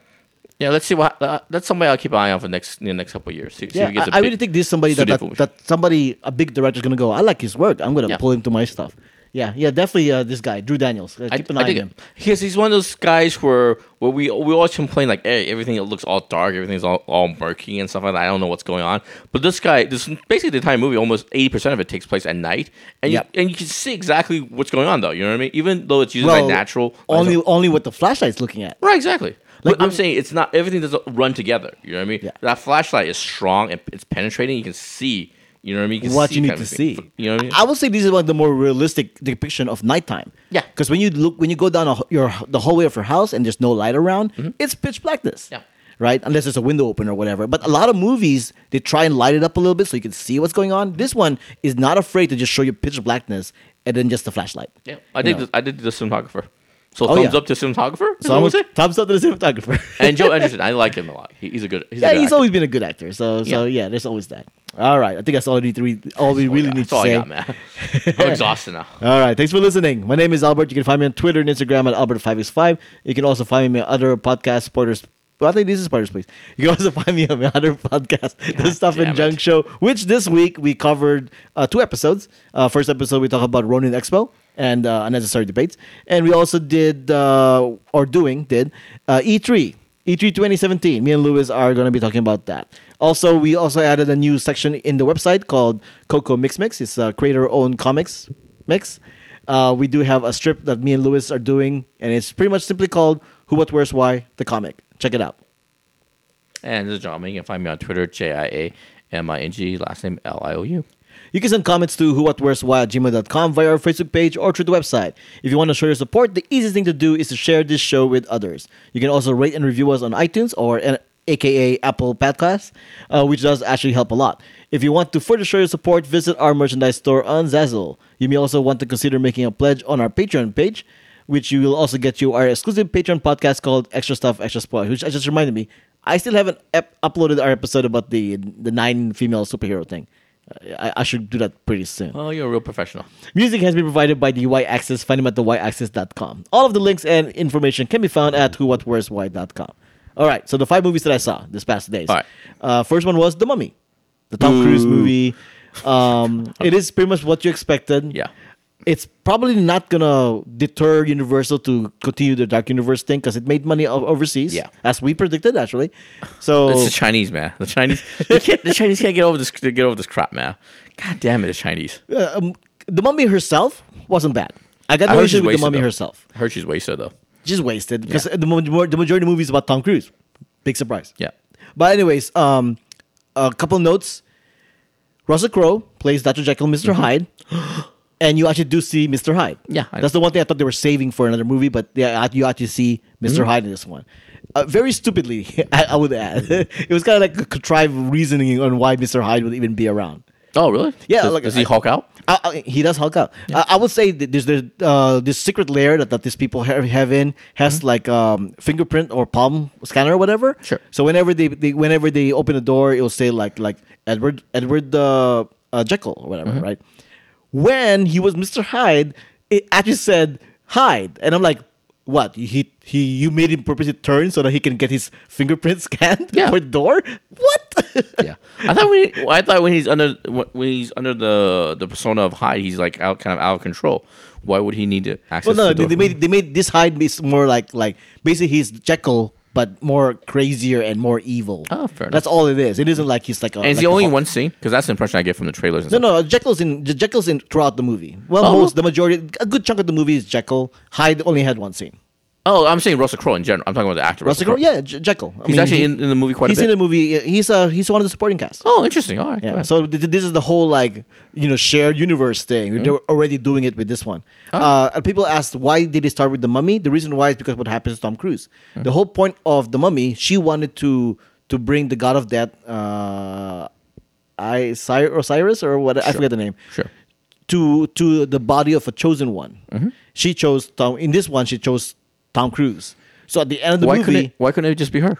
[SPEAKER 2] Yeah, let's see what. Uh, that's somebody I'll keep an eye on for next in the next couple of years. See, see
[SPEAKER 1] Yeah,
[SPEAKER 2] a
[SPEAKER 1] I, I really think this is somebody that that, that somebody a big director's gonna go. I like his work. I'm gonna
[SPEAKER 2] Yeah.
[SPEAKER 1] pull him to my stuff. Yeah, yeah, definitely. Uh, this guy, Drew Daniels. Uh,
[SPEAKER 2] I,
[SPEAKER 1] keep an
[SPEAKER 2] I
[SPEAKER 1] eye on him.
[SPEAKER 2] Because he's one of those guys where where we we always complain like, hey, everything looks all dark, everything's all, all murky and stuff like that. I don't know what's going on. But this guy, this basically the entire movie, almost eighty percent of it takes place at night, and
[SPEAKER 1] Yep.
[SPEAKER 2] you and you can see exactly what's going on though. You know what I mean? Even though it's using
[SPEAKER 1] Well,
[SPEAKER 2] like natural,
[SPEAKER 1] Only only what the flashlight's looking at.
[SPEAKER 2] right, exactly.
[SPEAKER 1] Like
[SPEAKER 2] but I'm saying it's not everything doesn't run together. You know what I mean?
[SPEAKER 1] Yeah.
[SPEAKER 2] That flashlight is strong and it's penetrating. You can see. You know what I mean? You can
[SPEAKER 1] what
[SPEAKER 2] see
[SPEAKER 1] you need to see.
[SPEAKER 2] You know what I mean?
[SPEAKER 1] I would say this is of the more realistic depiction of nighttime.
[SPEAKER 2] Yeah.
[SPEAKER 1] Because when you look, when you go down a, your the hallway of your house and there's no light around, it's pitch blackness.
[SPEAKER 2] Mm-hmm. Yeah.
[SPEAKER 1] Right, unless there's a window open or whatever. But a lot of movies they try and light it up a little bit so you can see what's going on. This one is not afraid to just show you pitch blackness and then just the flashlight.
[SPEAKER 2] Yeah, I did. I did the cinematographer. So
[SPEAKER 1] Oh,
[SPEAKER 2] thumbs
[SPEAKER 1] yeah.
[SPEAKER 2] up to cinematographer.
[SPEAKER 1] So I'm
[SPEAKER 2] what we say?
[SPEAKER 1] thumbs up to the cinematographer.
[SPEAKER 2] and Joe Anderson, I like him a lot. He, he's a good. He's a
[SPEAKER 1] yeah,
[SPEAKER 2] good
[SPEAKER 1] he's
[SPEAKER 2] actor.
[SPEAKER 1] always been a good actor. So so
[SPEAKER 2] Yeah.
[SPEAKER 1] yeah, there's always that. All right, I think that's all need to. All we really need
[SPEAKER 2] That's
[SPEAKER 1] to
[SPEAKER 2] all
[SPEAKER 1] say.
[SPEAKER 2] I got, man. I'm exhausted now.
[SPEAKER 1] All right. Thanks for listening. My name is Albert. You can find me on Twitter and Instagram at Albert5x5. You can also find me on other podcast supporters. Well, I think this is Supporters Place. You can also find me on my other podcast, The Stuff and. Junk Show, which this week we covered uh, two episodes. Uh, first episode, we talked about Ronin Expo and uh, unnecessary debates. And we also did, uh, or doing, did uh, E3. E3 2017. Me and Lewis are going to be talking about that. Also, we also added a new section in the website called Coco Mix Mix. It's a creator-owned comics mix. Uh, we do have a strip that me and Lewis are doing, and it's pretty much simply called Who, What, Where's, Why, the comic. Check it out.
[SPEAKER 2] And this is John. You can find me on Twitter, J I A M I N G, last name L I O U.
[SPEAKER 1] You can send comments to who, what, where's, why at gmail.com via our Facebook page or through the website. If you want to show your support, the easiest thing to do is to share this show with others. You can also rate and review us on iTunes or aka Apple Podcasts, uh, which does actually help a lot. If you want to further show your support, visit our merchandise store on Zazzle. You may also want to consider making a pledge on our Patreon page, which you will also get you our exclusive Patreon podcast called Extra Stuff, Extra Spoil, which just reminded me. I still haven't ep- uploaded our episode about the the nine female superhero thing. I, I should do that pretty soon.
[SPEAKER 2] Oh, you're a real professional.
[SPEAKER 1] Music has been provided by the Y Axis. Find them at the yaxis.com. All of the links and information can be found at whowhatwhereswhy.com. All right, so the five movies that I saw this past days.
[SPEAKER 2] All right.
[SPEAKER 1] Uh, first one was The Mummy, the Tom Cruise movie. Um, it is pretty much what you expected.
[SPEAKER 2] Yeah.
[SPEAKER 1] It's probably not gonna deter Universal to continue the Dark Universe thing because it made money o- overseas.
[SPEAKER 2] Yeah.
[SPEAKER 1] as we predicted actually. So
[SPEAKER 2] It's the Chinese, man. The Chinese, they can't, the Chinese can't get over this. Get over this crap, man. God damn it, the Chinese.
[SPEAKER 1] uh, um, the mummy herself wasn't bad. I got
[SPEAKER 2] I
[SPEAKER 1] no
[SPEAKER 2] heard
[SPEAKER 1] issue with the
[SPEAKER 2] wasted,
[SPEAKER 1] mummy
[SPEAKER 2] though.
[SPEAKER 1] herself.
[SPEAKER 2] I heard she's wasted though.
[SPEAKER 1] She's wasted because the, mo- the majority of the movie is about Tom Cruise. Big surprise.
[SPEAKER 2] Yeah.
[SPEAKER 1] But anyways, um, a couple notes. Russell Crowe plays Dr. Jekyll and mister Hyde, and you actually do see Mr. Hyde.
[SPEAKER 2] Mm-hmm. Yeah, I-
[SPEAKER 1] that's the one thing I thought they were saving for another movie, but yeah, you actually see mister
[SPEAKER 2] Mm-hmm.
[SPEAKER 1] Hyde in this one. Uh, very stupidly, I, I would add, it was kind of like a contrived reasoning on why Mr. Hyde would even be around.
[SPEAKER 2] Oh really?
[SPEAKER 1] Yeah,
[SPEAKER 2] Does,
[SPEAKER 1] like,
[SPEAKER 2] does he
[SPEAKER 1] I-
[SPEAKER 2] Hulk out?
[SPEAKER 1] Uh, uh, he does Hulk out. Uh, I would say that there's there's uh, this secret layer that, that these people have, have in has like um, fingerprint or palm scanner or whatever.
[SPEAKER 2] Mm-hmm. Sure.
[SPEAKER 1] So whenever they, they whenever they open the door, it will say like like Edward Edward uh, uh, Jekyll or whatever,
[SPEAKER 2] Mm-hmm.
[SPEAKER 1] right? When he was Mister Hyde, it actually said Hyde, and I'm like, what? He he you made him purposely turn so that he can get his fingerprint scanned
[SPEAKER 2] Yeah.
[SPEAKER 1] for the door? What?
[SPEAKER 2] Yeah. I thought when he, I thought when he's under when he's under the the persona of Hyde, he's like out kind of out of control. Why would he need to access?
[SPEAKER 1] Well, no,
[SPEAKER 2] the
[SPEAKER 1] they,
[SPEAKER 2] door?
[SPEAKER 1] they made they made this Hyde be more like like basically he's Jekyll, but more crazier and more evil.
[SPEAKER 2] Oh, fair enough.
[SPEAKER 1] That's all it is. It isn't like he's like. A,
[SPEAKER 2] And is
[SPEAKER 1] like
[SPEAKER 2] he only
[SPEAKER 1] Hulk.
[SPEAKER 2] one scene? Because that's the impression I get from the trailers. And
[SPEAKER 1] No,
[SPEAKER 2] stuff.
[SPEAKER 1] no, Jekyll's in Jekyll's in throughout the movie. Well,
[SPEAKER 2] Oh.
[SPEAKER 1] most the majority, a good chunk of the movie is Jekyll. Hyde only had one scene.
[SPEAKER 2] Oh, I'm saying Russell Crowe in general. I'm talking about the actor.
[SPEAKER 1] Russell Crowe, yeah, Je- Jekyll. I
[SPEAKER 2] He's
[SPEAKER 1] mean,
[SPEAKER 2] actually
[SPEAKER 1] he-
[SPEAKER 2] in, in the movie quite
[SPEAKER 1] He's
[SPEAKER 2] a bit.
[SPEAKER 1] in the movie. He's uh he's one of the supporting cast.
[SPEAKER 2] oh, interesting. All right.
[SPEAKER 1] Yeah. So th- th- this is the whole like you know shared universe thing.
[SPEAKER 2] Mm-hmm.
[SPEAKER 1] They're already doing it with this one.
[SPEAKER 2] Oh.
[SPEAKER 1] Uh, people asked why did they start with the Mummy? The reason why is because what happens to Tom Cruise.
[SPEAKER 2] Mm-hmm.
[SPEAKER 1] The whole point of the Mummy, she wanted to to bring the God of Death, uh, I Osiris or what I forget the name.
[SPEAKER 2] Sure.
[SPEAKER 1] To to the body of a chosen one.
[SPEAKER 2] Mm-hmm.
[SPEAKER 1] She chose Tom. In this one, she chose Tom Cruise. So at the end of the
[SPEAKER 2] Why
[SPEAKER 1] movie,
[SPEAKER 2] couldn't it, why couldn't it just be her?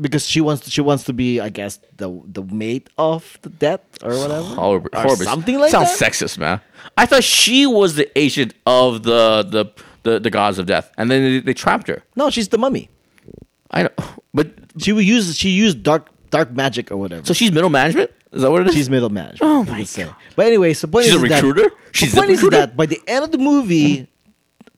[SPEAKER 1] because she wants to, she wants to be, I guess, the the mate of the death or whatever,
[SPEAKER 2] Horrible,
[SPEAKER 1] or
[SPEAKER 2] horrible.
[SPEAKER 1] something like that?
[SPEAKER 2] Sounds
[SPEAKER 1] that.
[SPEAKER 2] sexist, man. I thought she was the agent of the the the, the gods of death, and then they, they trapped her.
[SPEAKER 1] No, she's the mummy.
[SPEAKER 2] I don't. But
[SPEAKER 1] She use she used dark dark magic or whatever.
[SPEAKER 2] so she's middle management. Is that what it is?
[SPEAKER 1] she's middle management.
[SPEAKER 2] Oh
[SPEAKER 1] you
[SPEAKER 2] my
[SPEAKER 1] could say.
[SPEAKER 2] God.
[SPEAKER 1] But anyway, so the point
[SPEAKER 2] She's
[SPEAKER 1] is
[SPEAKER 2] a
[SPEAKER 1] that-
[SPEAKER 2] recruiter?
[SPEAKER 1] the
[SPEAKER 2] She's a
[SPEAKER 1] point is
[SPEAKER 2] recruiter?
[SPEAKER 1] that by the end of the movie, hmm?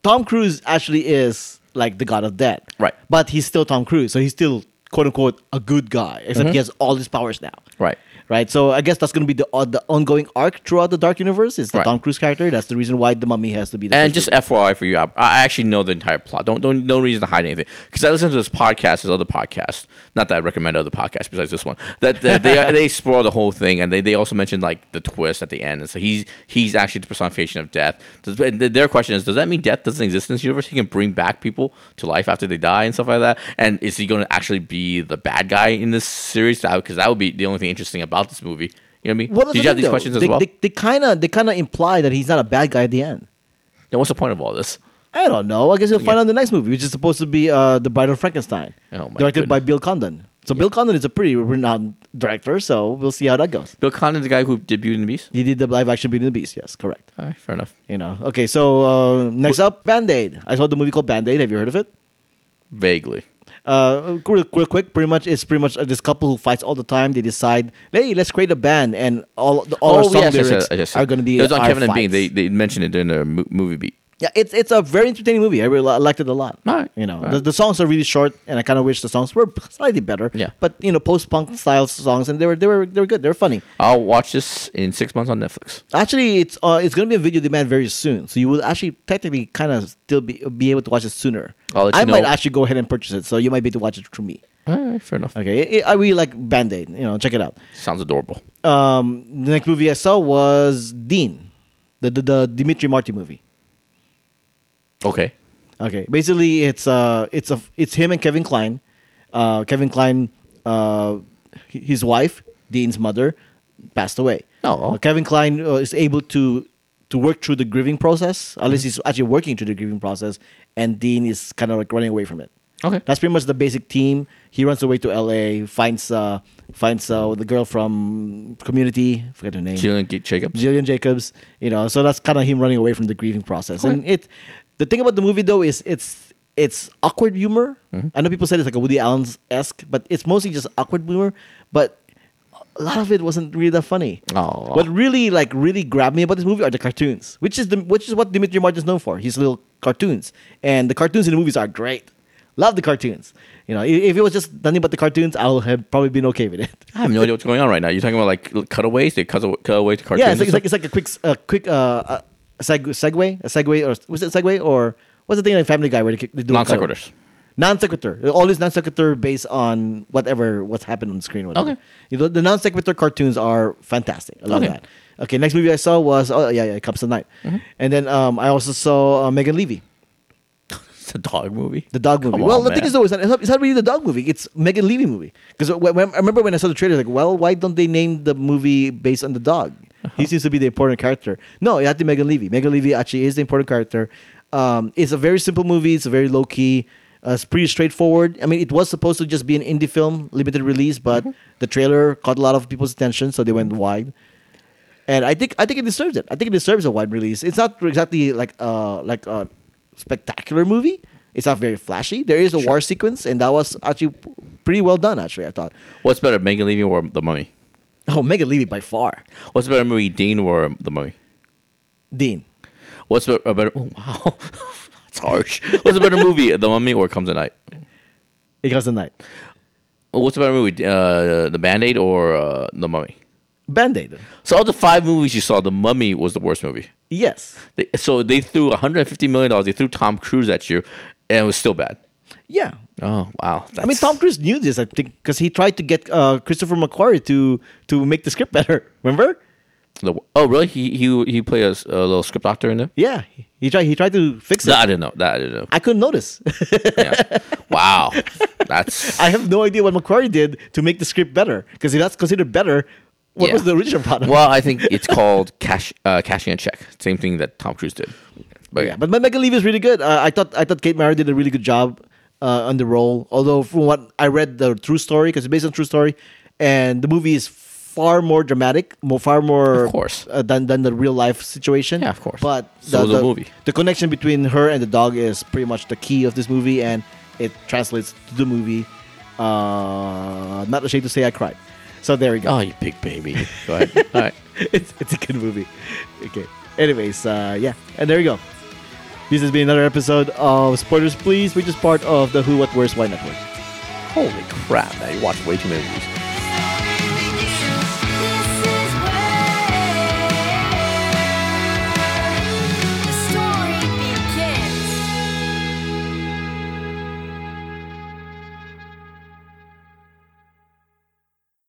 [SPEAKER 1] Tom Cruise actually is like the god of death.
[SPEAKER 2] Right.
[SPEAKER 1] But he's still Tom Cruise, so he's still quote unquote a good guy, except he has all his powers now.
[SPEAKER 2] Mm-hmm. Right.
[SPEAKER 1] Right. So I guess that's going to be the uh, the ongoing arc throughout the Dark Universe. Is the
[SPEAKER 2] Right.
[SPEAKER 1] Tom Cruise character? That's the reason why the Mummy has to be. the
[SPEAKER 2] And just FYI for you, I, I actually know the entire plot. Don't don't no reason to hide anything because I listen to this podcast, this other podcast. Not that I recommend other podcasts besides this one. That, that they they explore the whole thing, and they, they also mentioned like the twist at the end. And so he's he's actually the personification of death. Does, their question is, does that mean death doesn't exist in this universe? He can bring back people to life after they die and stuff like that. And is he going to actually be the bad guy in this series? Because that would be the only thing interesting about this movie. You know what I mean?
[SPEAKER 1] That's
[SPEAKER 2] Did you have these
[SPEAKER 1] though.
[SPEAKER 2] questions as
[SPEAKER 1] they,
[SPEAKER 2] well?
[SPEAKER 1] They, they kind of they kind of imply that he's not a bad guy at the end.
[SPEAKER 2] then what's the point of all this?
[SPEAKER 1] I don't know. I guess you'll find
[SPEAKER 2] Yeah.
[SPEAKER 1] out in the next movie, which is supposed to be uh, the Bride of Frankenstein,
[SPEAKER 2] Oh, my
[SPEAKER 1] directed by. Bill Condon. So Bill Condon is a pretty renowned director, so we'll see how that goes.
[SPEAKER 2] Bill Condon, the guy who did Beauty and the Beast.
[SPEAKER 1] He did the live action Beauty and the Beast. Yes, correct.
[SPEAKER 2] All right, fair enough.
[SPEAKER 1] You know. Okay, so uh, next up, Band Aid. I saw the movie called Band Aid. Have you heard of it?
[SPEAKER 2] Vaguely.
[SPEAKER 1] Uh, real, real quick, pretty much it's pretty much uh, this couple who fights all the time. They decide, hey, let's create a band, and all the, all our song lyrics are going to be
[SPEAKER 2] It was on Kevin and. Bean. They they mentioned it the mo- movie beat.
[SPEAKER 1] Yeah, it's it's a very entertaining movie. I really liked it a lot.
[SPEAKER 2] Alright,
[SPEAKER 1] You know, the, the songs are really short, and I kind of wish the songs were slightly better.
[SPEAKER 2] Yeah.
[SPEAKER 1] But you know, post punk style songs, and they were they were they were good. They were funny.
[SPEAKER 2] I'll watch this in six months on Netflix.
[SPEAKER 1] Actually, it's uh, it's going to be a video demand very soon, so you will actually technically kind of still be be able to watch it sooner.
[SPEAKER 2] I'll let you
[SPEAKER 1] I might actually go ahead and purchase it, so you might be able to watch it through me.
[SPEAKER 2] All right, fair enough.
[SPEAKER 1] Okay, It- it- I really like Band Aid. You know, check it out.
[SPEAKER 2] Sounds adorable.
[SPEAKER 1] Um, the next movie I saw was Dean, the the, the Dimitri Martin movie.
[SPEAKER 2] Okay.
[SPEAKER 1] Okay, basically it's uh it's a it's him and Kevin Kline. Uh, Kevin Kline, uh, his wife, Dean's mother, passed away.
[SPEAKER 2] Oh.
[SPEAKER 1] Uh, Kevin Kline uh, is able to to work through the grieving process. At least he's actually working through the grieving process, and Dean is kind of like running away from it.
[SPEAKER 2] Okay.
[SPEAKER 1] That's pretty much the basic team. He runs away to L.A. finds uh finds uh the girl from Community. Forget her name.
[SPEAKER 2] Gillian Jacobs.
[SPEAKER 1] Gillian Jacobs. You know, so that's kind of him running away from the grieving process. And it, the thing about the movie though is it's it's awkward humor. I know people said it's like a Woody Allen esque, but it's mostly just awkward humor. But a lot of it wasn't really that funny.
[SPEAKER 2] Aw.
[SPEAKER 1] What really like really grabbed me about this movie are the cartoons, which is the which is what Dimitri Martin is known for. His little cartoons, and the cartoons in the movies are great. Love the cartoons. You know, if it was just nothing but the cartoons, I'll have probably been okay with it.
[SPEAKER 2] I have no idea what's going on right now. You're talking about like cutaways. They cut, aw- cut away to cartoons.
[SPEAKER 1] yeah, it's like, it's like it's like a quick uh, quick uh, uh seg- segue, a segue, or was it segue or what's the thing like Family Guy where they, they do
[SPEAKER 2] non sequiturs.
[SPEAKER 1] non sequitur. All is non sequitur based on whatever what's happened on the screen. or Whatever.
[SPEAKER 2] Okay.
[SPEAKER 1] You know, the non sequitur cartoons are fantastic. I love
[SPEAKER 2] Okay.
[SPEAKER 1] that. Okay, next movie I saw was oh yeah yeah Cups of Night,
[SPEAKER 2] Mm-hmm.
[SPEAKER 1] and then um, I also saw uh, Megan Leavey,
[SPEAKER 2] It's a dog movie.
[SPEAKER 1] the dog movie.
[SPEAKER 2] Come
[SPEAKER 1] well,
[SPEAKER 2] on,
[SPEAKER 1] the thing is though, it's not, it's not- really the dog movie. It's Megan Leavey movie. Because I remember when I saw the trailer, like, well, why don't they name the movie based on the dog? He seems to be the important character. No, it had to be Megan Leavey. Megan Leavey actually is the important character. Um, it's a very simple movie. It's a very low key. Uh, it's pretty straightforward. I mean, it was supposed to just be an indie film, limited release, but
[SPEAKER 2] Mm-hmm.
[SPEAKER 1] the trailer caught a lot of people's attention, so they went wide. And I think I think it deserves it. I think it deserves a wide release. It's not exactly like uh like a spectacular movie. It's not very flashy. There is a war sequence, and that was actually pretty well done. Actually, I thought.
[SPEAKER 2] What's better, Megan Leavey or The Mummy?
[SPEAKER 1] Oh, Megan Leavey by far.
[SPEAKER 2] What's a better movie, Dean or The Mummy?
[SPEAKER 1] Dean.
[SPEAKER 2] What's a a better? Oh, wow, that's harsh. What's a better movie, The Mummy or Comes at Night?
[SPEAKER 1] It comes at night.
[SPEAKER 2] What's a better movie, uh, The Band Aid or uh, The Mummy?
[SPEAKER 1] Band Aid.
[SPEAKER 2] So, of the five movies you saw, The Mummy was the worst movie.
[SPEAKER 1] Yes.
[SPEAKER 2] They, so they threw 150 million dollars. They threw Tom Cruise at you, and it was still bad.
[SPEAKER 1] Yeah.
[SPEAKER 2] Oh wow!
[SPEAKER 1] I mean, Tom Cruise knew this. I think because he tried to get uh, Christopher McQuarrie to to make the script better. Remember?
[SPEAKER 2] The, oh really? He he he played a little script doctor in there.
[SPEAKER 1] Yeah. He- tried. He tried to fix it.
[SPEAKER 2] That I didn't know. That I didn't know.
[SPEAKER 1] I couldn't notice.
[SPEAKER 2] Yeah. wow, that's
[SPEAKER 1] I have no idea what McQuarrie did to make the script better. Because if that's considered better, what
[SPEAKER 2] Yeah.
[SPEAKER 1] was the original product?
[SPEAKER 2] well. I think it's called cash uh, cashing a check. Same thing that Tom Cruise did. But
[SPEAKER 1] yeah, but Megan Leavey is really good. Uh, I thought I thought Kate Mara did a really good job uh, on the role. Although from what I read, the true story because it's based on true story, and the movie is far more dramatic, more far more
[SPEAKER 2] Of course.
[SPEAKER 1] uh, than than the real life situation.
[SPEAKER 2] Yeah, of course.
[SPEAKER 1] But
[SPEAKER 2] So
[SPEAKER 1] the,
[SPEAKER 2] is the
[SPEAKER 1] the-
[SPEAKER 2] movie.
[SPEAKER 1] the connection between her and the dog is pretty much the key of this movie, and it translates to the movie. Uh, not ashamed to say I cried. So there we go.
[SPEAKER 2] oh, you big baby. Go ahead. All right.
[SPEAKER 1] it's, it's a good movie. Okay. Anyways, uh, yeah, and there you go. This has been another episode of Spoilers Please, which is part of the Who What Where's Why Network.
[SPEAKER 2] Holy crap! Now you watch way too many movies.